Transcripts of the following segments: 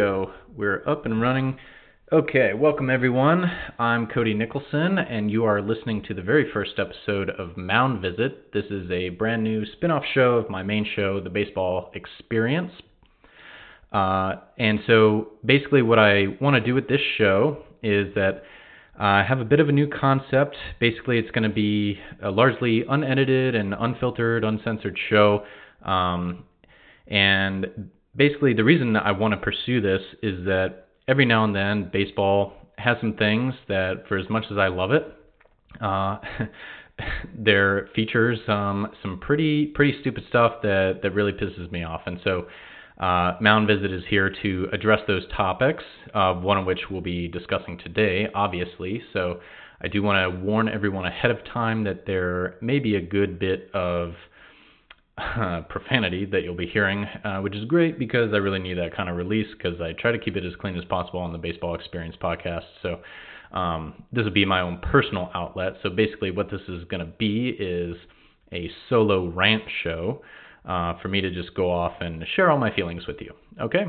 up and running. Okay, welcome everyone. I'm Cody Nicholson, and you are listening to the very first episode of Mound Visit. This is a brand new spin off show of my main show, The Baseball Experience. Uh, and so basically, what I want to do with this show is that I have a bit of a new concept. Basically, it's going to be a largely unedited and unfiltered, uncensored show. Um, and basically, the reason I want to pursue this is that every now and then baseball has some things that, for as much as I love it, uh, there features um, some pretty pretty stupid stuff that that really pisses me off, and so. Uh, Mound Visit is here to address those topics, uh, one of which we'll be discussing today, obviously. So I do want to warn everyone ahead of time that there may be a good bit of uh, profanity that you'll be hearing, uh, which is great because I really need that kind of release because I try to keep it as clean as possible on the Baseball Experience podcast. So um, this will be my own personal outlet. So basically, what this is going to be is a solo rant show uh, for me to just go off and share all my feelings with you. Okay?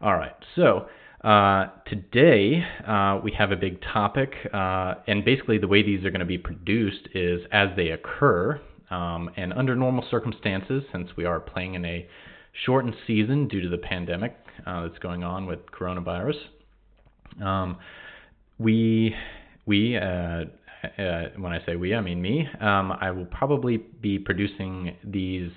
All right. So. Uh, today, uh, we have a big topic, and basically, the way these are going to be produced is as they occur. Um, and under normal circumstances, since we are playing in a shortened season due to the pandemic uh, that's going on with coronavirus, um, we we uh, uh, when I say we, I mean me. Um, I will probably be producing these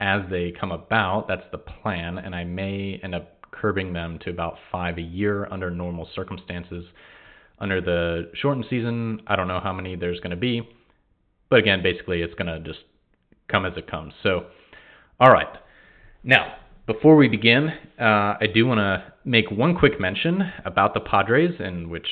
as they come about. That's the plan, and I may end up curbing them to about five a year under normal circumstances. Under the shortened season, I don't know how many there's going to be. But again, basically, it's going to just come as it comes. So, all right. Now, before we begin, uh, I do want to make one quick mention about the Padres, in which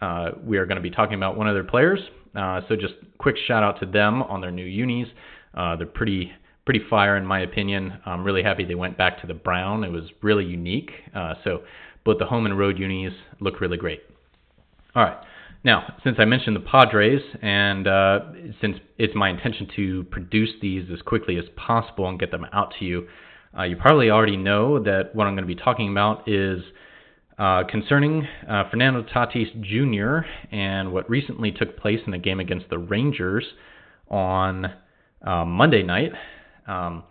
uh, we are going to be talking about one of their players. Uh, so, just quick shout out to them on their new unis. Uh, they're pretty pretty fire in my opinion. I'm really happy they went back to the brown. It was really unique. Uh, so, both the home and road unis look really great. All right. Now, since I mentioned the Padres, and uh, since it's my intention to produce these as quickly as possible and get them out to you, uh, you probably already know that what I'm going to be talking about is uh, concerning uh, Fernando Tatis Jr. and what recently took place in the game against the Rangers on uh, Monday night. Um,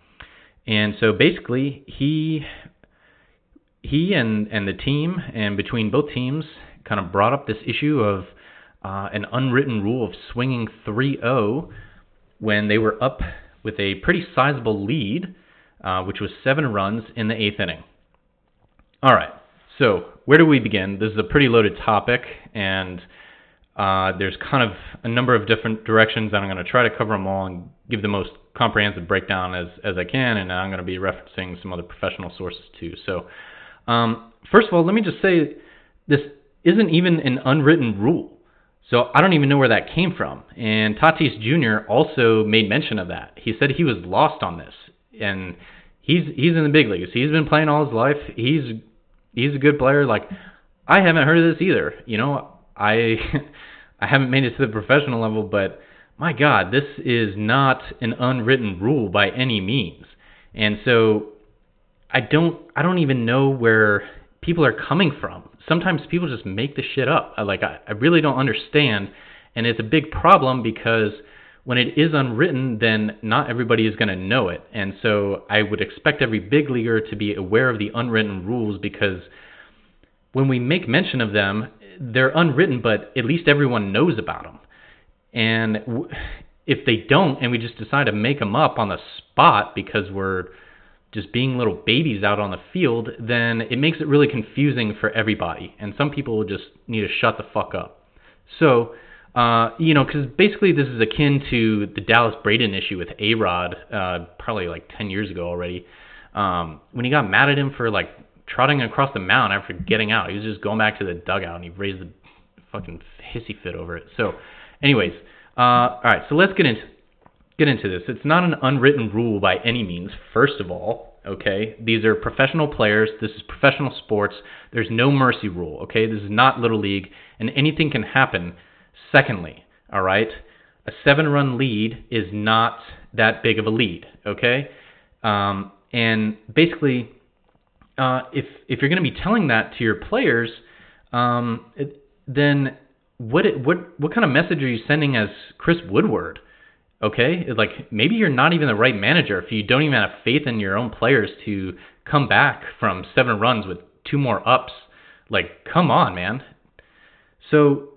and so basically, he he and and the team and between both teams kind of brought up this issue of uh, an unwritten rule of swinging 3 0 when they were up with a pretty sizable lead, uh, which was seven runs in the eighth inning. All right, so where do we begin? This is a pretty loaded topic, and uh, there's kind of a number of different directions, and I'm going to try to cover them all and give the most comprehensive breakdown as, as I can, and I'm going to be referencing some other professional sources too. So, um, first of all, let me just say this isn't even an unwritten rule. So I don't even know where that came from. And Tatis Jr. also made mention of that. He said he was lost on this, and he's he's in the big leagues. He's been playing all his life. He's he's a good player. Like I haven't heard of this either. You know, I I haven't made it to the professional level, but my God, this is not an unwritten rule by any means. And so I don't I don't even know where people are coming from. Sometimes people just make the shit up. Like I, I really don't understand, and it's a big problem because when it is unwritten, then not everybody is going to know it. And so I would expect every big leaguer to be aware of the unwritten rules because when we make mention of them, they're unwritten, but at least everyone knows about them. And if they don't, and we just decide to make them up on the spot because we're just being little babies out on the field, then it makes it really confusing for everybody. And some people will just need to shut the fuck up. So, uh, you know, because basically this is akin to the Dallas Braden issue with A Rod, uh, probably like 10 years ago already, um, when he got mad at him for like trotting across the mound after getting out. He was just going back to the dugout and he raised a fucking hissy fit over it. So, anyways, uh, all right, so let's get into get into this. It's not an unwritten rule by any means, first of all. Okay, these are professional players. This is professional sports. There's no mercy rule. Okay, this is not little league, and anything can happen. Secondly, all right, a seven-run lead is not that big of a lead. Okay, um, and basically, uh, if if you're going to be telling that to your players, um, it, then what it, what what kind of message are you sending as Chris Woodward? Okay, like maybe you're not even the right manager if you don't even have faith in your own players to come back from seven runs with two more ups. Like, come on, man. So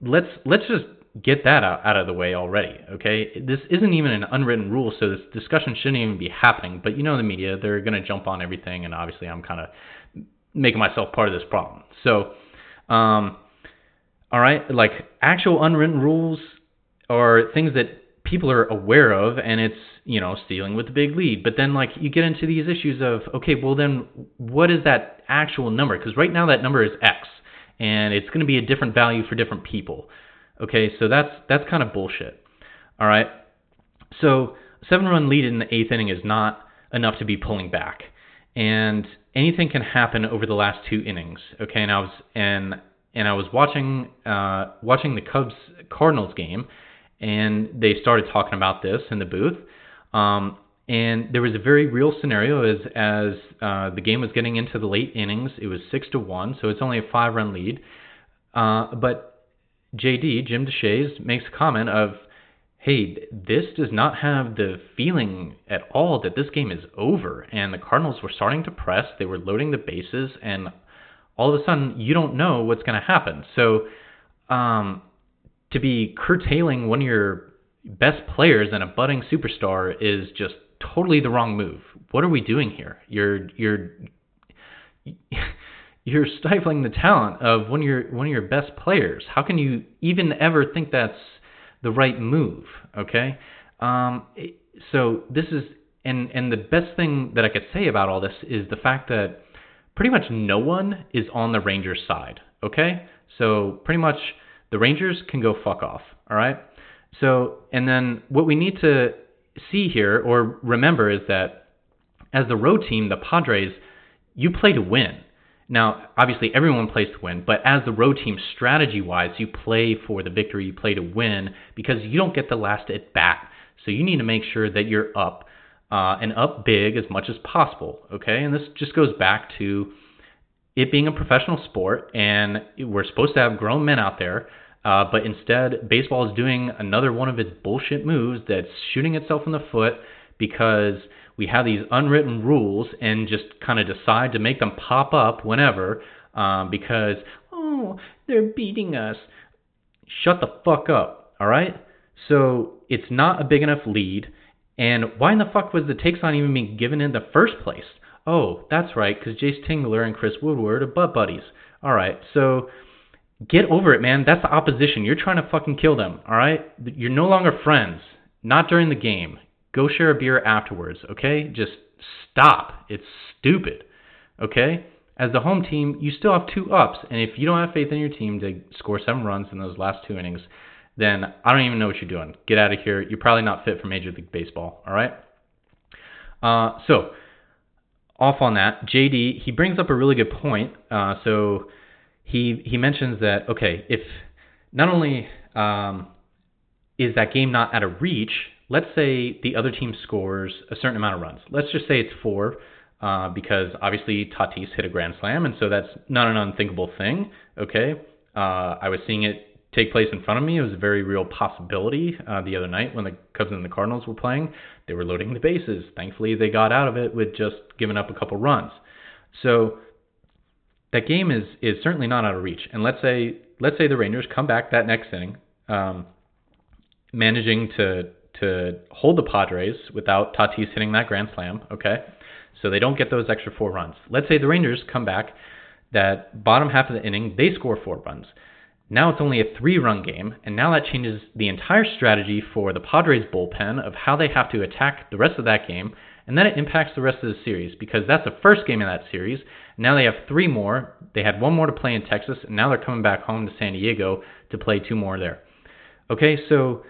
let's let's just get that out, out of the way already. Okay, this isn't even an unwritten rule, so this discussion shouldn't even be happening. But you know the media, they're to jump on everything, and obviously I'm kind of making myself part of this problem. So, um, all right, like actual unwritten rules are things that people are aware of, and it's you know stealing with the big lead. But then like you get into these issues of okay, well then what is that actual number? Because right now that number is X, and it's going to be a different value for different people. Okay, so that's that's kind of bullshit. All right. So seven run lead in the eighth inning is not enough to be pulling back, and anything can happen over the last two innings. Okay, and I was and and I was watching uh, watching the Cubs Cardinals game, and they started talking about this in the booth. Um, and there was a very real scenario as as uh, the game was getting into the late innings. It was six to one, so it's only a five run lead. Uh, but JD, Jim Deshaies, makes a comment of, hey, this does not have the feeling at all that this game is over. And the Cardinals were starting to press, they were loading the bases, and all of a sudden, you don't know what's going to happen. So, um, to be curtailing one of your best players and a budding superstar is just totally the wrong move. What are we doing here? You're you're you're stifling the talent of one of your one of your best players. How can you even ever think that's the right move? Okay, um, so this is and and the best thing that I could say about all this is the fact that pretty much no one is on the Rangers side. Okay, so pretty much the Rangers can go fuck off. All right. So and then what we need to see here or remember is that as the road team, the Padres, you play to win. Now, obviously, everyone plays to win, but as the road team, strategy wise, you play for the victory, you play to win because you don't get the last at bat. So you need to make sure that you're up uh, and up big as much as possible. Okay, and this just goes back to it being a professional sport, and we're supposed to have grown men out there. Uh, but instead, baseball is doing another one of its bullshit moves that's shooting itself in the foot because we have these unwritten rules and just kind of decide to make them pop up whenever um, because, oh, they're beating us. Shut the fuck up, all right? So it's not a big enough lead. And why in the fuck was the take sign even being given in the first place? Oh, that's right, because Jayce Tingler and Chris Woodward are butt buddies. All right, so get over it, man. That's the opposition. You're trying to fucking kill them, all right? You're no longer friends. Not during the game. Go share a beer afterwards, okay? Just stop. It's stupid, okay? As the home team, you still have two ups, and if you don't have faith in your team to score seven runs in those last two innings, then I don't even know what you're doing. Get out of here. You're probably not fit for Major League Baseball, all right? Uh, so, off on that, JD, he brings up a really good point. Uh, so, he, he mentions that, okay, if not only um, is that game not out of reach, let's say the other team scores a certain amount of runs. Let's just say it's four, uh, because obviously Tatis hit a grand slam, and so that's not an unthinkable thing. Okay, uh, I was seeing it take place in front of me. It was a very real possibility uh, the other night when the Cubs and the Cardinals were playing. They were loading the bases. Thankfully, they got out of it with just giving up a couple runs. So that game is is certainly not out of reach. And let's say let's say the Rangers come back that next inning, um, managing to to hold the Padres without Tatis hitting that grand slam. Okay, so they don't get those extra four runs. Let's say the Rangers come back that bottom half of the inning, they score four runs. Now it's only a three run game, and now that changes the entire strategy for the Padres bullpen of how they have to attack the rest of that game, and then it impacts the rest of the series because that's the first game in that series. Now they have three more. They had one more to play in Texas, and now they're coming back home to San Diego to play two more there. Okay, so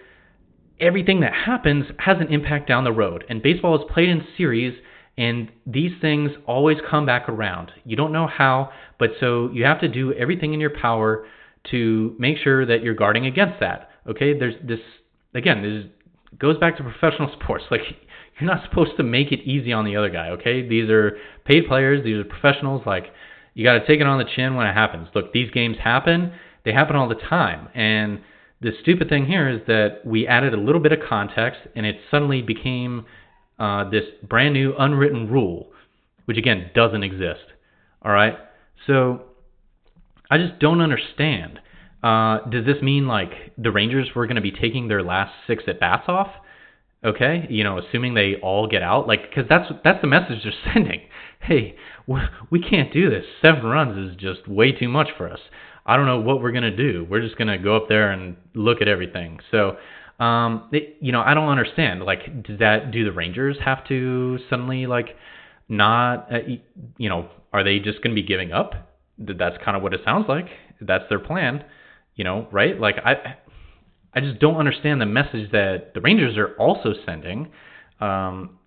everything that happens has an impact down the road. And baseball is played in series, and these things always come back around. You don't know how, but so you have to do everything in your power to make sure that you're guarding against that. Okay, there's this again. This goes back to professional sports. Like you're not supposed to make it easy on the other guy. Okay, these are paid players. These are professionals. Like you got to take it on the chin when it happens. Look, these games happen. They happen all the time. And the stupid thing here is that we added a little bit of context, and it suddenly became uh, this brand new unwritten rule, which again doesn't exist. All right, so I just don't understand. Uh, does this mean like the Rangers were going to be taking their last six at bats off? Okay, you know, assuming they all get out, like because that's that's the message they're sending. Hey, we can't do this. Seven runs is just way too much for us. I don't know what we're gonna do. We're just gonna go up there and look at everything. So, um, it, you know, I don't understand. Like, does that do the Rangers have to suddenly like not, uh, you know, are they just gonna be giving up? That's kind of what it sounds like. That's their plan, you know, right? Like I, I just don't understand the message that the Rangers are also sending. Um,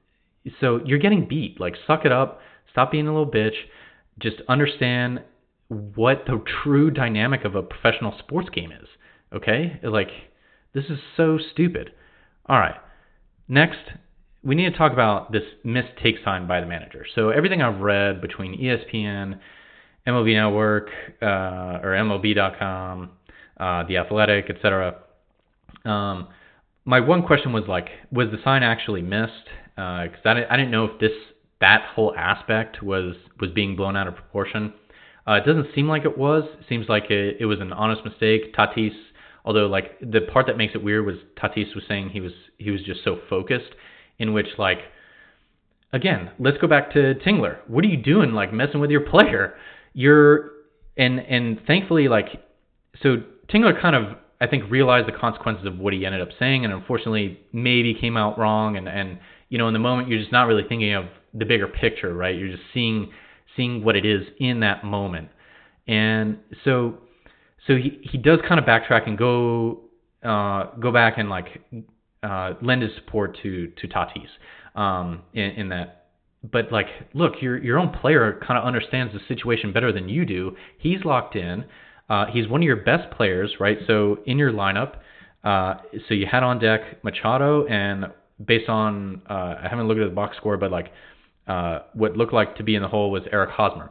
so you're getting beat. Like, suck it up. Stop being a little bitch. Just understand what the true dynamic of a professional sports game is. Okay? Like, this is so stupid. All right. Next, we need to talk about this missed take sign by the manager. So, everything I've read between ESPN, MLB Network, uh, or MLB.com, uh, The Athletic, etc., um, my one question was like, was the sign actually missed? Because uh, I, didn't, I didn't know if this that whole aspect was was being blown out of proportion. Uh, it doesn't seem like it was. It seems like it, it was an honest mistake. Tatis, although like the part that makes it weird was Tatis was saying he was he was just so focused, in which like again, let's go back to Tingler. What are you doing like messing with your player? You're and and thankfully like so Tingler kind of I think realized the consequences of what he ended up saying and unfortunately maybe came out wrong and and you know in the moment you're just not really thinking of the bigger picture, right? You're just seeing seeing what it is in that moment. And so so he, he does kind of backtrack and go uh, go back and like uh, lend his support to to Tatis um, in, in that. But like, look, your your own player kind of understands the situation better than you do. He's locked in. Uh, he's one of your best players, right? So in your lineup, uh, so you had on deck Machado, and based on uh, I haven't looked at the box score, but like uh, what looked like to be in the hole was Eric Hosmer.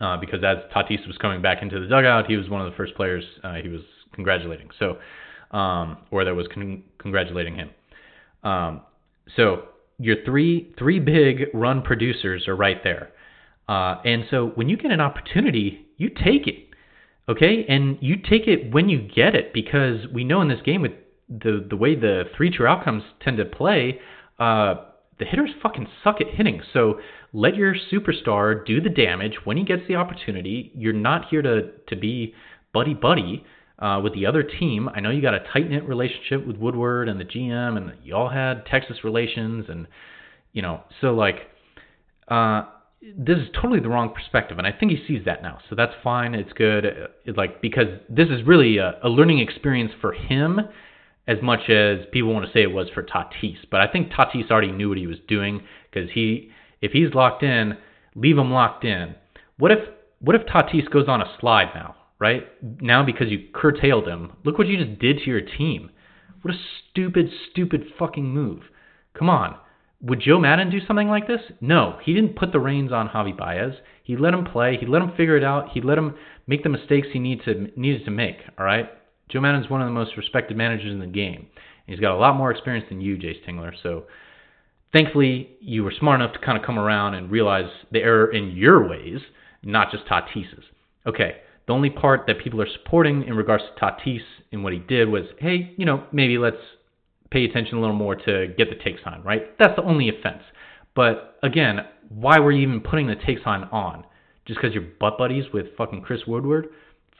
Uh, because as Tatis was coming back into the dugout, he was one of the first players uh, he was congratulating. So, um, or that was con- congratulating him. Um, so your three three big run producers are right there, uh, and so when you get an opportunity, you take it, okay, and you take it when you get it because we know in this game with the the way the three true outcomes tend to play, uh, the hitters fucking suck at hitting. So let your superstar do the damage when he gets the opportunity. You're not here to to be buddy buddy uh, with the other team. I know you got a tight knit relationship with Woodward and the GM, and you all had Texas relations, and you know, so like, uh, this is totally the wrong perspective, and I think he sees that now. So that's fine. It's good. It, like because this is really a, a learning experience for him as much as people want to say it was for Tatis. But I think Tatis already knew what he was doing because he, if he's locked in, leave him locked in. What if what if Tatis goes on a slide now, right? Now because you curtailed him. Look what you just did to your team. What a stupid, stupid fucking move. Come on. Would Joe Maddon do something like this? No, he didn't put the reins on Javi Baez. He let him play. He let him figure it out. He let him make the mistakes he need to needed to make. All right. Joe Maddon's one of the most respected managers in the game. He's got a lot more experience than you, Jayce Tingler. So thankfully, you were smart enough to kind of come around and realize the error in your ways, not just Tatis's. Okay, the only part that people are supporting in regards to Tatis and what he did was, hey, you know, maybe let's pay attention a little more to get the take sign, right? That's the only offense. But again, why were you even putting the take sign on? Just because you're butt buddies with fucking Chris Woodward?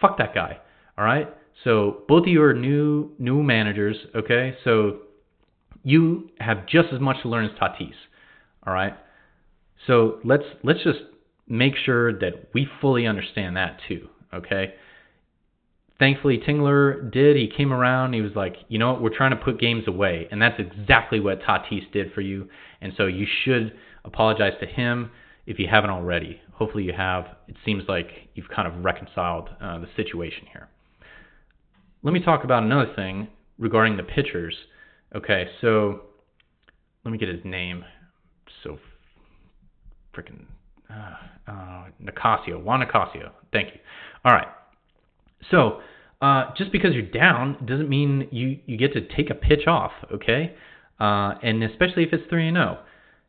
Fuck that guy. All right. So both of you are new new managers, okay? So you have just as much to learn as Tatis. All right? So let's let's just make sure that we fully understand that too, okay? Thankfully Tingler did. He came around. He was like, "You know what? We're trying to put games away." And that's exactly what Tatis did for you. And so you should apologize to him if you haven't already. Hopefully you have. It seems like you've kind of reconciled uh, the situation here let me talk about another thing regarding the pitchers. Okay, so let me get his name. So freaking uh, uh, Nicasio, Juan Nicasio. Thank you. All right. So uh, just because you're down doesn't mean you you get to take a pitch off. Okay. Uh, and especially if it's three and zero.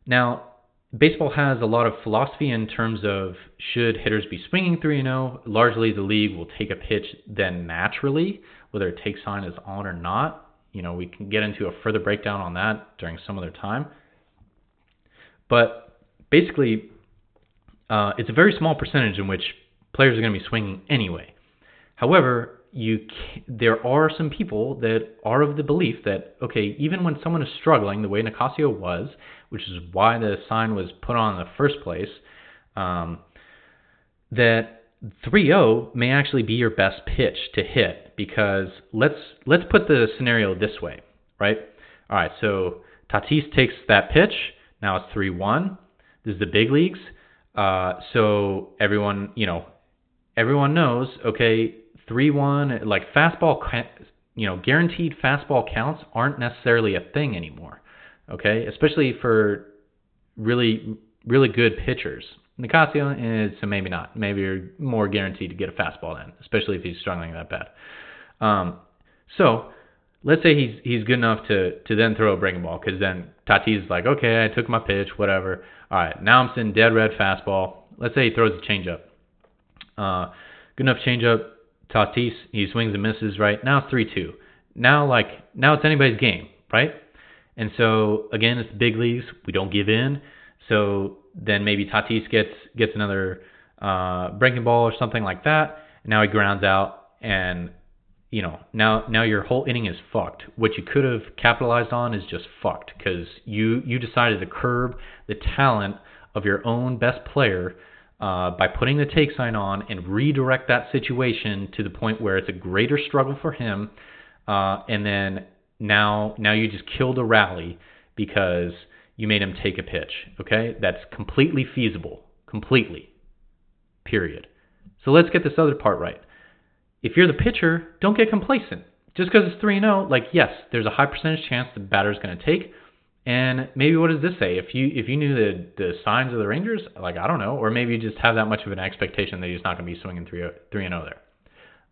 Now, baseball has a lot of philosophy in terms of should hitters be swinging 3 and 0. Largely, the league will take a pitch then naturally, whether a take sign is on or not. You know, we can get into a further breakdown on that during some other time. But basically, uh, it's a very small percentage in which players are going to be swinging anyway. However, you there are some people that are of the belief that okay, even when someone is struggling, the way Nicasio was, which is why the sign was put on in the first place, um, that 3-0 may actually be your best pitch to hit because let's let's put the scenario this way, right? All right, so Tatis takes that pitch. Now it's 3-1. This is the big leagues. Uh, so everyone, you know, everyone knows, okay, 3-1, like fastball, you know, guaranteed fastball counts aren't necessarily a thing anymore. Okay, especially for really really good pitchers. Nicasio is so maybe not. Maybe you're more guaranteed to get a fastball then, especially if he's struggling that bad. Um, so let's say he's he's good enough to to then throw a breaking ball because then Tatis is like, okay, I took my pitch, whatever. All right, now I'm sitting dead red fastball. Let's say he throws a changeup. Uh, good enough changeup. Tatis he swings and misses. Right now it's three two. Now like now it's anybody's game, right? And so again, it's the big leagues. We don't give in. So then maybe Tatis gets gets another uh, breaking ball or something like that. And now he grounds out, and you know now now your whole inning is fucked. What you could have capitalized on is just fucked because you you decided to curb the talent of your own best player uh, by putting the take sign on and redirect that situation to the point where it's a greater struggle for him, uh, and then now now you just killed a rally because you made him take a pitch. Okay, that's completely feasible, completely. Period. So let's get this other part right. If you're the pitcher, don't get complacent. Just because it's 3 0, like, yes, there's a high percentage chance the batter's going to take. And maybe what does this say? If you if you knew the the signs of the Rangers, like I don't know, or maybe you just have that much of an expectation that he's not going to be swinging three three and zero there.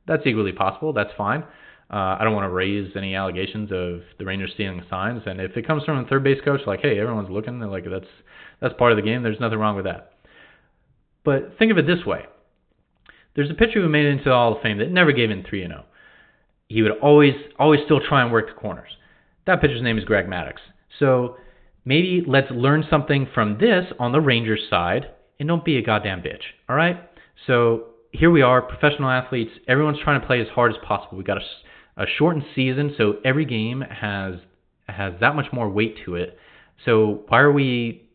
That's equally possible. That's fine. Uh, I don't want to raise any allegations of the Rangers stealing signs, and if it comes from a third base coach, like, hey, everyone's looking, like that's that's part of the game. There's nothing wrong with that. But think of it this way: there's a pitcher who made it into the Hall of Fame that never gave in three and zero. Oh. He would always always still try and work the corners. That pitcher's name is Greg Maddux. So maybe let's learn something from this on the Rangers side, and don't be a goddamn bitch. All right. So here we are, professional athletes. Everyone's trying to play as hard as possible. We got a a shortened season, so every game has has that much more weight to it. So why are we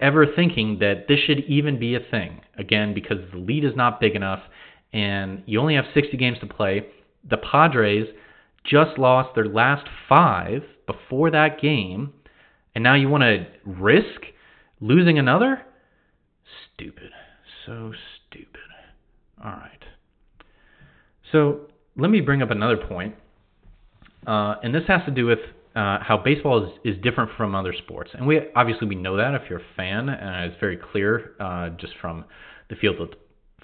ever thinking that this should even be a thing? Again, because the lead is not big enough, and you only have 60 games to play. The Padres just lost their last five before that game, and now you want to risk losing another? Stupid. So stupid. All right. So let me bring up another point, uh, and this has to do with uh, how baseball is, is different from other sports. And we obviously we know that if you're a fan, and it's very clear uh, just from the field of,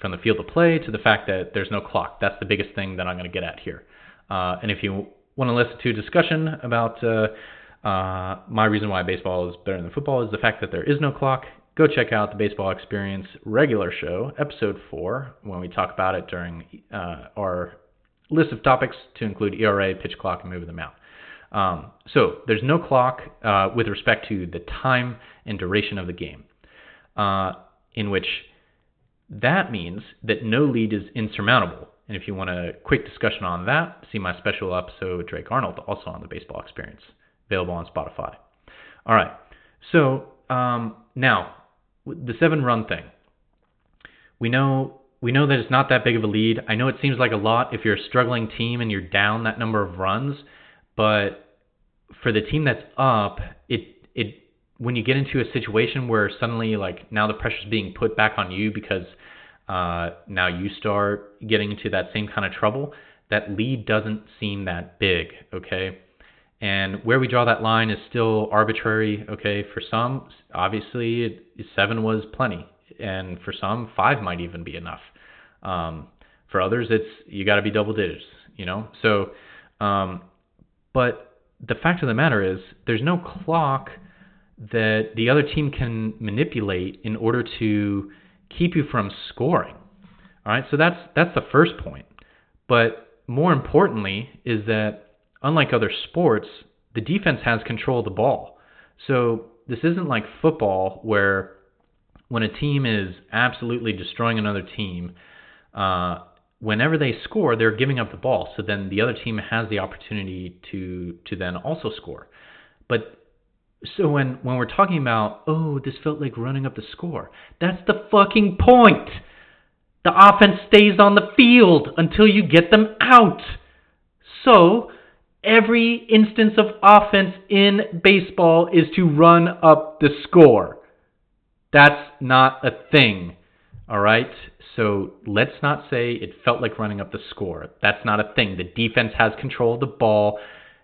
from the field of play to the fact that there's no clock. That's the biggest thing that I'm going to get at here. Uh, and if you want to listen to a discussion about uh, uh, my reason why baseball is better than football is the fact that there is no clock. Go check out the Baseball Experience regular show, episode four, when we talk about it during our list of topics to include ERA, pitch clock, and moving them out. Um, so there's no clock uh, with respect to the time and duration of the game, uh, in which that means that no lead is insurmountable. And if you want a quick discussion on that, see my special episode with Drake Arnold, also on the baseball experience, available on Spotify. All right. So um, now, the seven run thing. We know we know that it's not that big of a lead. I know it seems like a lot if you're a struggling team and you're down that number of runs, but for the team that's up, it it when you get into a situation where suddenly like now the pressure's being put back on you because uh, now you start getting into that same kind of trouble, that lead doesn't seem that big, okay? And where we draw that line is still arbitrary. Okay, for some, obviously, it, seven was plenty, and for some, five might even be enough. Um, for others, it's you got to be double digits. You know, so. Um, but the fact of the matter is, there's no clock that the other team can manipulate in order to keep you from scoring. All right, so that's that's the first point. But more importantly is that unlike other sports, the defense has control of the ball. So this isn't like football where when a team is absolutely destroying another team, uh, whenever they score, they're giving up the ball. So then the other team has the opportunity to to then also score. But so when when we're talking about oh this felt like running up the score, that's the fucking point. The offense stays on the field until you get them out. So every instance of offense in baseball is to run up the score. That's not a thing. All right? So let's not say it felt like running up the score. That's not a thing. The defense has control of the ball,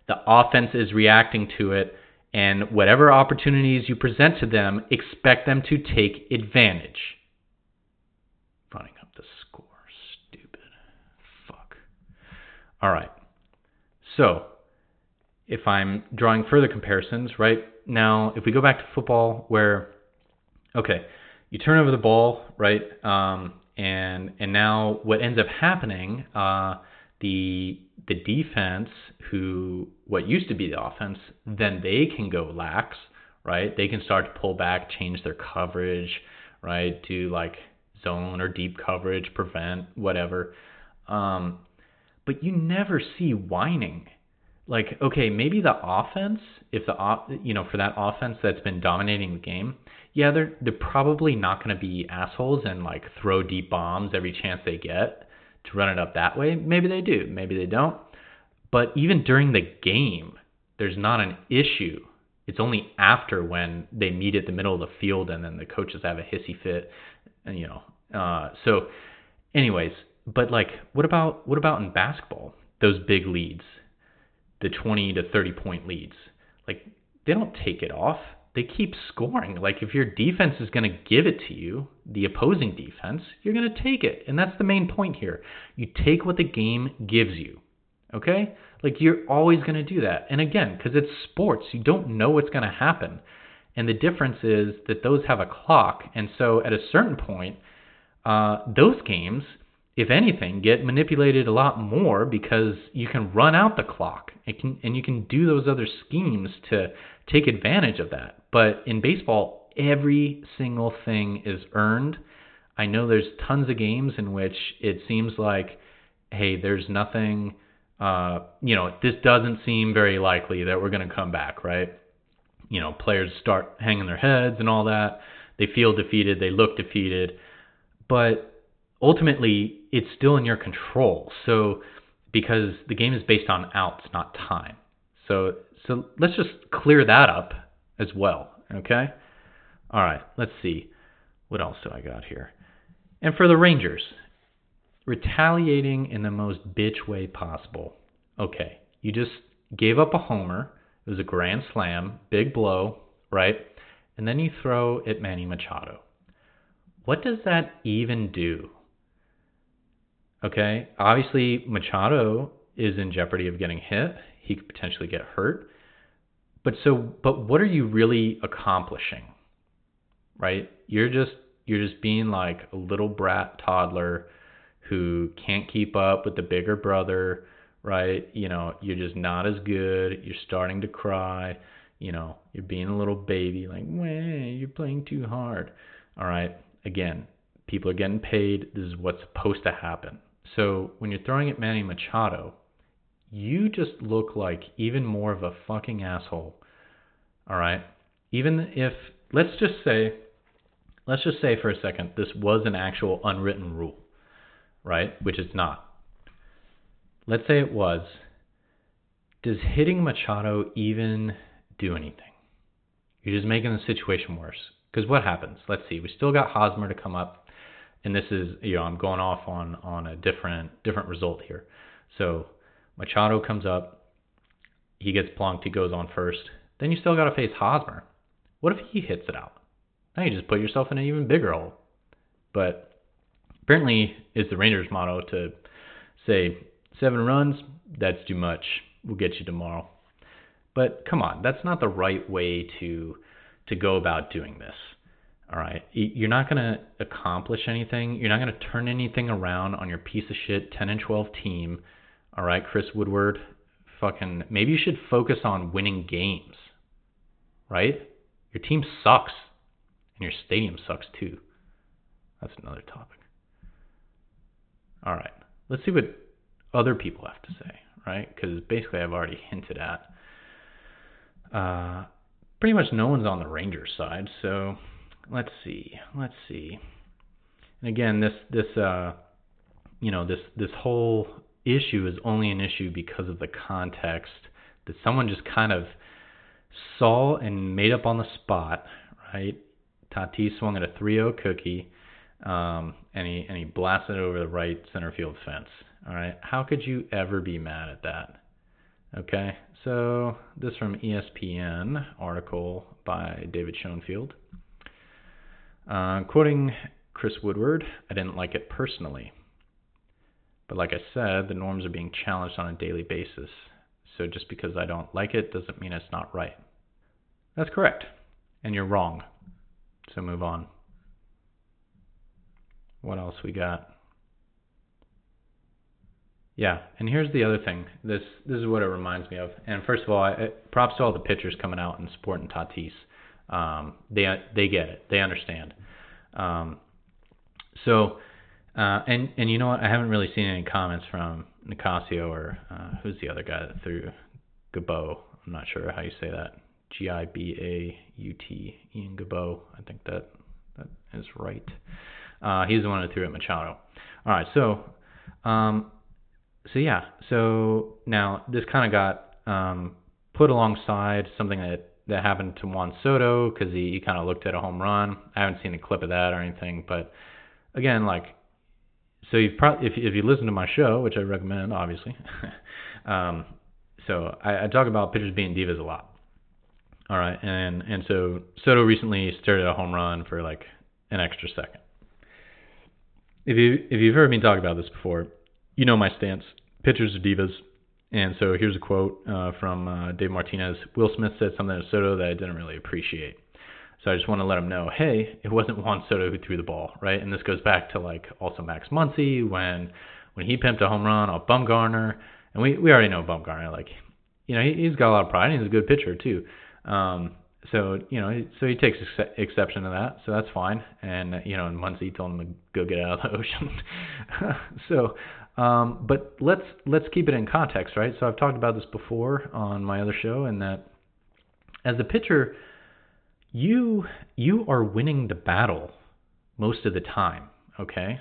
the offense is reacting to it, and whatever opportunities you present to them, expect them to take advantage. Running up the score. Stupid. Fuck. All right. So, if I'm drawing further comparisons, right now, if we go back to football, where, okay, you turn over the ball, right, um, and and now what ends up happening, uh, the the defense, who what used to be the offense, then they can go lax, right? They can start to pull back, change their coverage, right? Do like zone or deep coverage, prevent, whatever. Um, but you never see whining. Like, okay, maybe the offense, if the you know, for that offense that's been dominating the game, yeah, they're they're probably not going to be assholes and like throw deep bombs every chance they get to run it up that way. Maybe they do, maybe they don't. But even during the game, there's not an issue. It's only after when they meet at the middle of the field and then the coaches have a hissy fit, and you know. Uh, so, anyways, but like, what about what about in basketball? Those big leads, the 20 to 30 point leads. Like, they don't take it off. They keep scoring. Like, if your defense is going to give it to you, the opposing defense, you're going to take it. And that's the main point here. You take what the game gives you. Okay? Like, you're always going to do that. And again, because it's sports, you don't know what's going to happen. And the difference is that those have a clock. And so at a certain point, uh, those games if anything, get manipulated a lot more because you can run out the clock and, can, and you can do those other schemes to take advantage of that. But in baseball, every single thing is earned. I know there's tons of games in which it seems like, hey, there's nothing, uh, you know, this doesn't seem very likely that we're going to come back, right? You know, players start hanging their heads and all that. They feel defeated, they look defeated. But ultimately it's still in your control. So because the game is based on outs, not time. So so let's just clear that up as well. Okay. All right. Let's see. What else do I got here? And for the Rangers, retaliating in the most bitch way possible. Okay. You just gave up a homer. It was a grand slam, big blow, right? And then you throw at Manny Machado. What does that even do? Okay, obviously Machado is in jeopardy of getting hit. He could potentially get hurt. But so, but what are you really accomplishing? Right? You're just you're just being like a little brat toddler who can't keep up with the bigger brother, right? You know, you're just not as good. You're starting to cry. You know, you're being a little baby, like, "Way, you're playing too hard." All right. Again, people are getting paid. This is what's supposed to happen. So when you're throwing at Manny Machado, you just look like even more of a fucking asshole. All right? Even if let's just say let's just say for a second this was an actual unwritten rule, right? Which it's not. Let's say it was. Does hitting Machado even do anything? You're just making the situation worse. Because what happens? Let's see. We still got Hosmer to come up and this is you know I'm going off on on a different different result here. So Machado comes up, he gets plunked, he goes on first. Then you still got to face Hosmer. What if he hits it out? Now you just put yourself in an even bigger hole. But apparently, it's the Rangers' motto to say seven runs. That's too much. We'll get you tomorrow. But come on, that's not the right way to to go about doing this. All right, you're not going to accomplish anything. You're not going to turn anything around on your piece of shit 10 and 12 team. All right, Chris Woodward, fucking maybe you should focus on winning games. Right? Your team sucks and your stadium sucks too. That's another topic. All right. Let's see what other people have to say, right? Cuz basically I've already hinted at uh pretty much no one's on the Rangers side, so let's see. Let's see. And again, this this uh, you know this this whole issue is only an issue because of the context that someone just kind of saw and made up on the spot, right? Tatis swung at a 3-0 cookie, um, and he and he blasted it over the right center field fence. All right, how could you ever be mad at that? Okay, so this from ESPN article by David Schoenfield. Uh, quoting Chris Woodward, I didn't like it personally. But like I said, the norms are being challenged on a daily basis. So just because I don't like it doesn't mean it's not right. That's correct. And you're wrong. So move on. What else we got? Yeah, and here's the other thing. This this is what it reminds me of. And first of all, I, props to all the pitchers coming out and supporting Tatis. Um, they they get it. They understand. Um, so, uh, and and you know what? I haven't really seen any comments from Nicasio or uh, who's the other guy that threw Gabo. I'm not sure how you say that. G I B A U T. Ian Gabo. I think that that is right. Uh, he's the one that threw at Machado. All right. So, um, so yeah. So now this kind of got um, put alongside something that that happened to Juan Soto because he, he kind of looked at a home run. I haven't seen a clip of that or anything, but again, like, so you've probably if if you listen to my show, which I recommend, obviously. um, so I, I talk about pitchers being divas a lot. All right, and and so Soto recently started a home run for like an extra second. If you if you've heard me talk about this before, you know my stance. Pitchers are divas. And so here's a quote uh, from uh, Dave Martinez. Will Smith said something to Soto that I didn't really appreciate. So I just want to let him know, hey, it wasn't Juan Soto who threw the ball, right? And this goes back to like also Max Muncy when when he pimped a home run off Bumgarner, and we we already know Bumgarner, like you know he, he's got a lot of pride. and He's a good pitcher too. Um, so you know, so he takes ex- exception to that, so that's fine. And you know, and Muncy told him to go get out of the ocean. so um, but let's let's keep it in context, right? So I've talked about this before on my other show, and that as a pitcher, you you are winning the battle most of the time. Okay.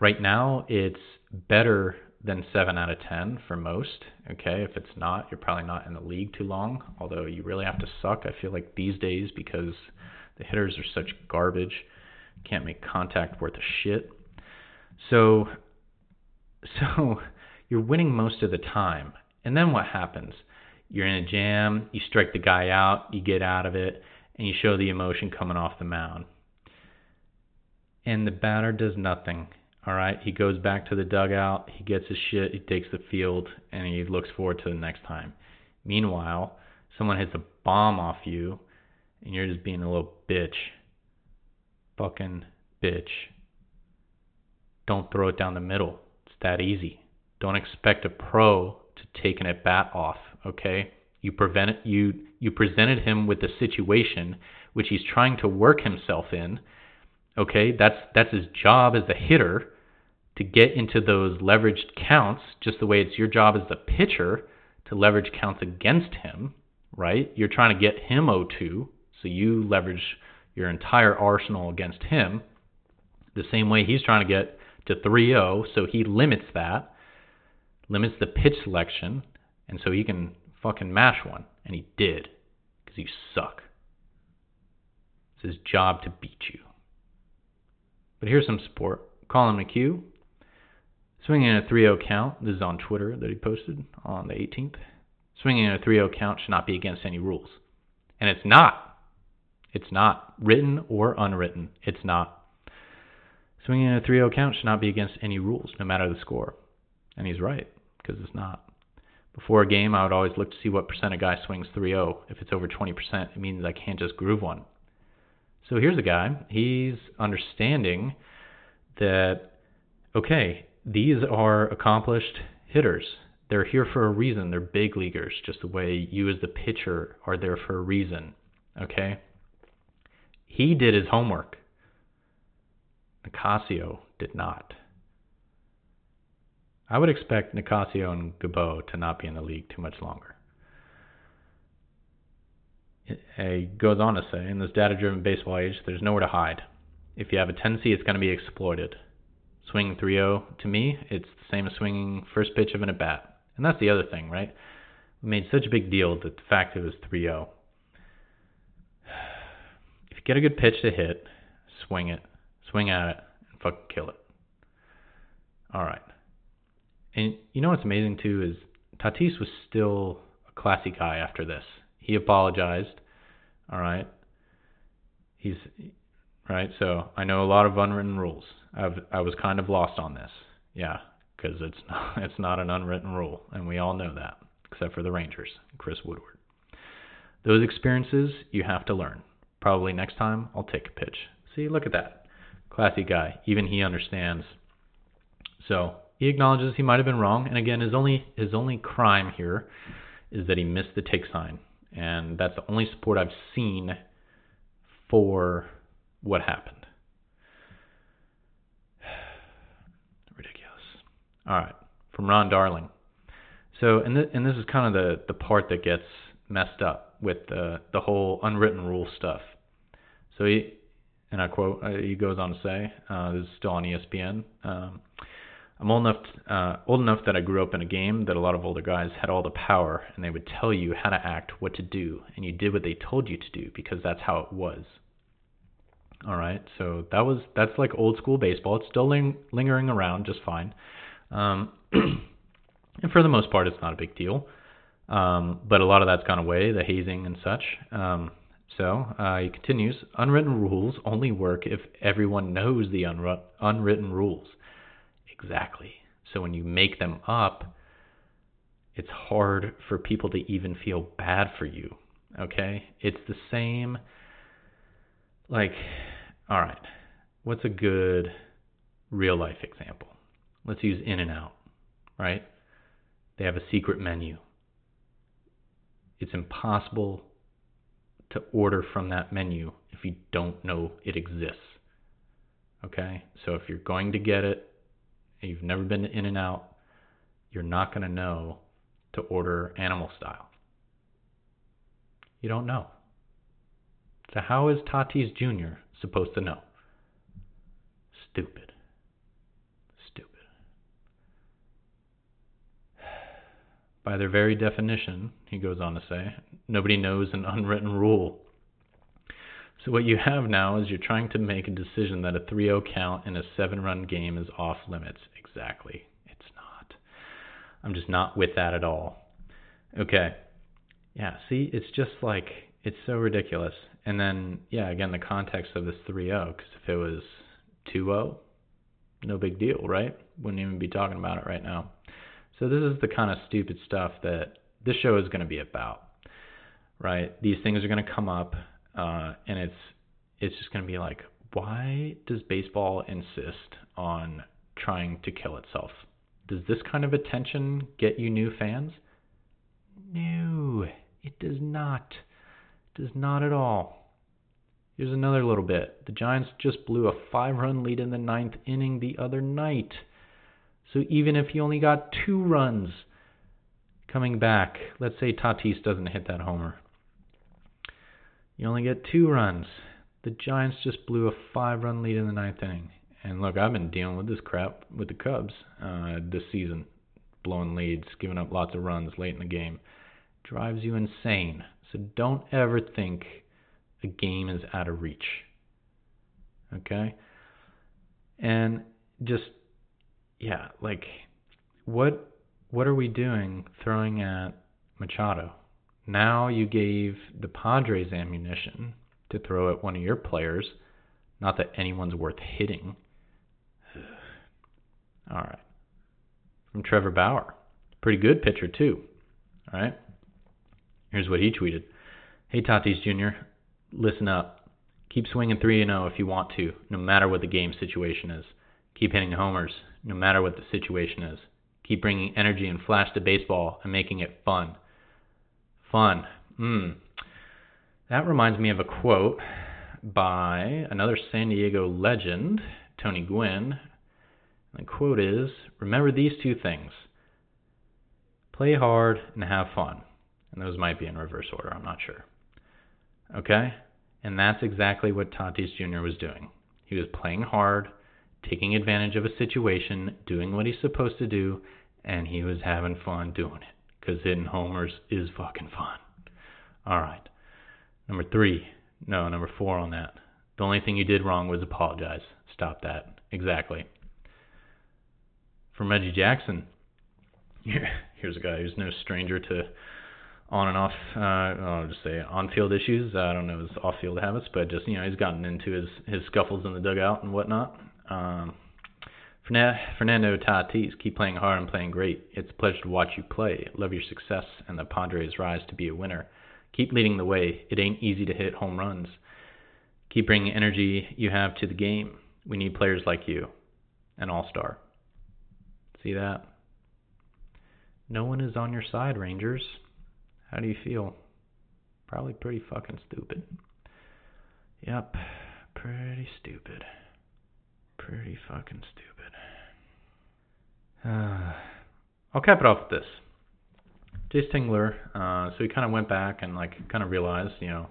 Right now, it's better than seven out of ten for most. Okay, if it's not, you're probably not in the league too long. Although you really have to suck. I feel like these days because the hitters are such garbage, can't make contact worth a shit. So so you're winning most of the time. And then what happens? You're in a jam, you strike the guy out, you get out of it, and you show the emotion coming off the mound. And the batter does nothing. All right, he goes back to the dugout, he gets his shit, he takes the field, and he looks forward to the next time. Meanwhile, someone hits a bomb off you, and you're just being a little bitch. Fucking bitch. Don't throw it down the middle that easy. Don't expect a pro to take an at bat off, okay? You prevent you you presented him with a situation which he's trying to work himself in. Okay? That's that's his job as a hitter to get into those leveraged counts just the way it's your job as the pitcher to leverage counts against him, right? You're trying to get him 0-2, so you leverage your entire arsenal against him. The same way he's trying to get to 3-0, so he limits that, limits the pitch selection, and so he can fucking mash one, and he did, because you suck. It's his job to beat you. But here's some support. Collin McHugh, swinging a 3-0 count. This is on Twitter that he posted on the 18th. Swinging a 3 0 count should not be against any rules. And it's not. It's not. Written or unwritten, it's not. Swinging a 3 0 count should not be against any rules, no matter the score. And he's right, because it's not. Before a game, I would always look to see what percent a guy swings 3 0. If it's over 20%, it means I can't just groove one. So here's a guy, he's understanding that, okay, these are accomplished hitters. They're here for a reason. They're big leaguers, just the way you as the pitcher are there for a reason. Okay? He did his homework. Nicasio did not. I would expect Nicasio and Gibaut to not be in the league too much longer. He goes on to say, in this data driven baseball age, there's nowhere to hide. If you have a tendency, it's going to be exploited. Swinging 3 0, to me, it's the same as swinging first pitch of an at bat. And that's the other thing, right? We made such a big deal that the fact it was 3 0. If you get a good pitch to hit, swing it, swing at it, and fucking kill it. All right. And you know what's amazing too is Tatis was still a classy guy after this. He apologized. All right. He's right. So I know a lot of unwritten rules. I've I was kind of lost on this. Yeah, because it's not it's not an unwritten rule, and we all know that, except for the Rangers, Chris Woodward. Those experiences you have to learn. Probably next time I'll take a pitch. See, look at that. Classy guy. Even he understands. So he acknowledges he might have been wrong, and again, his only his only crime here is that he missed the take sign, and that's the only support I've seen for what happened. Ridiculous. All right, from Ron Darling. So, and th- and this is kind of the the part that gets messed up with the the whole unwritten rule stuff. So he, and I quote, uh, he goes on to say, uh, this is still on ESPN. Um, I'm old enough uh, old enough that I grew up in a game that a lot of older guys had all the power and they would tell you how to act, what to do, and you did what they told you to do because that's how it was. All right, so that was that's like old school baseball. It's still ling- lingering around just fine, um, and for the most part, it's not a big deal. Um, but a lot of that's gone away, the hazing and such. Um, so uh, he continues: unwritten rules only work if everyone knows the unwritten rules. Exactly. So when you make them up, it's hard for people to even feel bad for you. Okay? It's the same. Like, all right, what's a good real life example? Let's use In N Out, right? They have a secret menu. It's impossible to order from that menu if you don't know it exists. Okay? So if you're going to get it, you've never been to In and Out, you're not going to know to order animal style. You don't know. So, how is Tatis Jr. supposed to know? Stupid. Stupid. By their very definition, he goes on to say, nobody knows an unwritten rule. So what you have now is you're trying to make a decision that a 3-0 count in a 7-run game is off limits. Exactly. It's not. I'm just not with that at all. Okay. Yeah, see, it's just like it's so ridiculous. And then yeah, again the context of this 3-0 cuz if it was 2-0, no big deal, right? Wouldn't even be talking about it right now. So this is the kind of stupid stuff that this show is going to be about. Right? These things are going to come up uh, and it's it's just going to be like, why does baseball insist on trying to kill itself? Does this kind of attention get you new fans? No, it does not. It does not at all. Here's another little bit. The Giants just blew a five run lead in the ninth inning the other night. So even if you only got two runs coming back, let's say Tatis doesn't hit that homer, you only get two runs. The Giants just blew a five run lead in the ninth inning. And look, I've been dealing with this crap with the Cubs uh, this season, blowing leads, giving up lots of runs late in the game. Drives you insane. So don't ever think a game is out of reach. Okay? And just yeah, like what what are we doing throwing at Machado. Now you gave the Padres ammunition to throw at one of your players. Not that anyone's worth hitting. All right. From Trevor Bauer. Pretty good pitcher, too. All right. Here's what he tweeted Hey, Tatis Jr., listen up. Keep swinging 3 0 if you want to, no matter what the game situation is. Keep hitting homers, no matter what the situation is. Keep bringing energy and flash to baseball and making it fun. Fun. Hmm. That reminds me of a quote by another San Diego legend, Tony Gwynn. The quote is Remember these two things play hard and have fun. And those might be in reverse order, I'm not sure. Okay? And that's exactly what Tatis Jr. was doing. He was playing hard, taking advantage of a situation, doing what he's supposed to do, and he was having fun doing it. Because hitting homers is fucking fun. All right. Number three. No, number four on that. The only thing you did wrong was apologize. Stop that. Exactly. From Reggie Jackson. Here's a guy who's no stranger to on and off, uh, I'll just say on-field issues. I don't know his off-field habits, but just you know he's gotten into his his scuffles in the dugout and whatnot. Um, Fernando Tatis, keep playing hard and playing great. It's a pleasure to watch you play. Love your success and the Padres' rise to be a winner. Keep leading the way. It ain't easy to hit home runs. Keep bringing energy you have to the game. We need players like you, an all-star. See that? No one is on your side, Rangers. How do you feel? Probably pretty fucking stupid. Yep, pretty stupid. Pretty fucking stupid. Uh, I'll cap it off with this. Jayce Tingler, uh, so he kind of went back and like kind of realized, you know,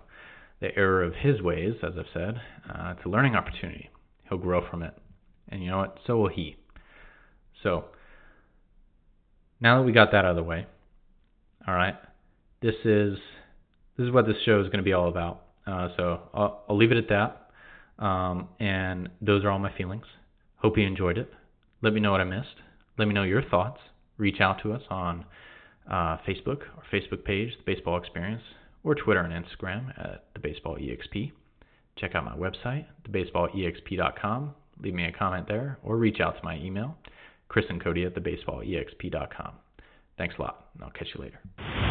the error of his ways, as I've said. Uh, it's a learning opportunity. He'll grow from it, and you know what? So will he. So now that we got that out of the way, all right, this is this is what this show is going to be all about. Uh, so I'll, I'll, leave it at that. Um, and those are all my feelings. Hope you enjoyed it. Let me know what I missed. Let me know your thoughts. Reach out to us on uh, Facebook, our Facebook page, The Baseball Experience, or Twitter and Instagram at The Baseball EXP. Check out my website, thebaseballexp.com. Leave me a comment there, or reach out to my email, Chris and Cody at thebaseballexp.com. Thanks a lot, and I'll catch you later.